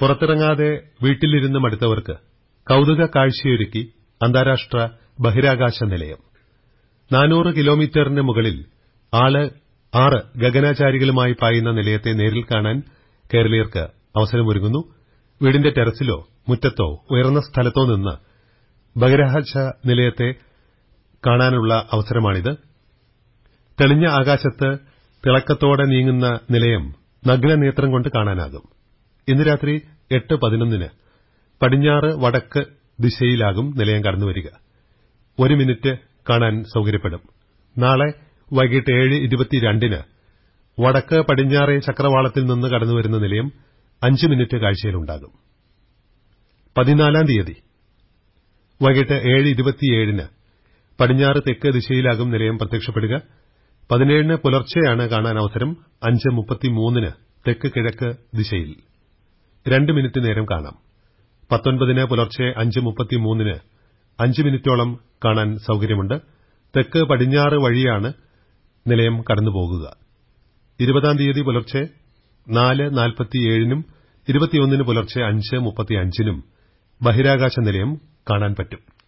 പുറത്തിറങ്ങാതെ വീട്ടിലിരുന്ന് മടുത്തവർക്ക് കൌതുക കാഴ്ചയൊരുക്കി അന്താരാഷ്ട്ര ബഹിരാകാശ നിലയം. നാനൂറ് കിലോമീറ്ററിന് മുകളിൽ ആൾ ആറ് ഗഗനാചാരികളുമായി പായുന്ന നിലയത്തെ നേരിൽ കാണാൻ കേരളീയർക്ക് അവസരമൊരുങ്ങുന്നു. വീടിന്റെ ടെറസിലോ മുറ്റത്തോ ഉയർന്ന സ്ഥലത്തോ നിന്ന് ബഹിരാകാശ നിലയത്തെ കാണാനുള്ള അവസരമാണിത്. തെളിഞ്ഞ ആകാശത്ത് തിളക്കത്തോടെ നീങ്ങുന്ന നിലയം നഗ്നനേത്രം കൊണ്ട് കാണാനാകും. ഇന്ന് രാത്രി എട്ട് ന് പടിഞ്ഞാറ് വടക്ക് ദിശയിലാകും നിലയം കടന്നുവരിക ഒരു മിനിറ്റ് കാണാൻ സൌകര്യപ്പെടും. നാളെ വൈകിട്ട് ഏഴ് ന് വടക്ക് പടിഞ്ഞാറേ ചക്രവാളത്തിൽ നിന്ന് കടന്നുവരുന്ന നിലയം അഞ്ച് മിനിറ്റ് കാഴ്ചയിലുണ്ടാകും. പതിനാലാം തീയതി വൈകിട്ട് ഏഴ് ന് പടിഞ്ഞാറ് തെക്ക് ദിശയിലാകും നിലയം പ്രത്യക്ഷപ്പെടുക. ന് പുലർച്ചെയാണ് കാണാൻ അവസരം. അഞ്ച് ന് തെക്ക് കിഴക്ക് ദിശയിൽ. രണ്ട് മിനിറ്റ് നേരം കാണാം. പത്തൊൻപതിന് പുലർച്ചെ അഞ്ച് മുപ്പത്തിമൂന്നിന് അഞ്ച് മിനിറ്റോളം കാണാൻ സൌകര്യമുണ്ട്. തെക്ക് പടിഞ്ഞാറ് വഴിയാണ് നിലയം കടന്നുപോകുക. ഇരുപതാം തീയതി പുലർച്ചെ നാല് നാൽപ്പത്തിയേഴിനും ഇരുപത്തിയൊന്നിന് പുലർച്ചെ അഞ്ച് മുപ്പത്തിയഞ്ചിനും ബഹിരാകാശ നിലയം കാണാൻ പറ്റും.